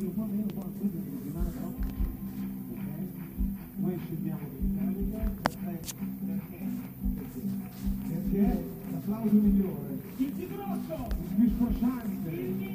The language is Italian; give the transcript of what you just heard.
quindi scendiamo in Perché? Perché? L'applauso migliore. Il più grosso! Il più scrosciante!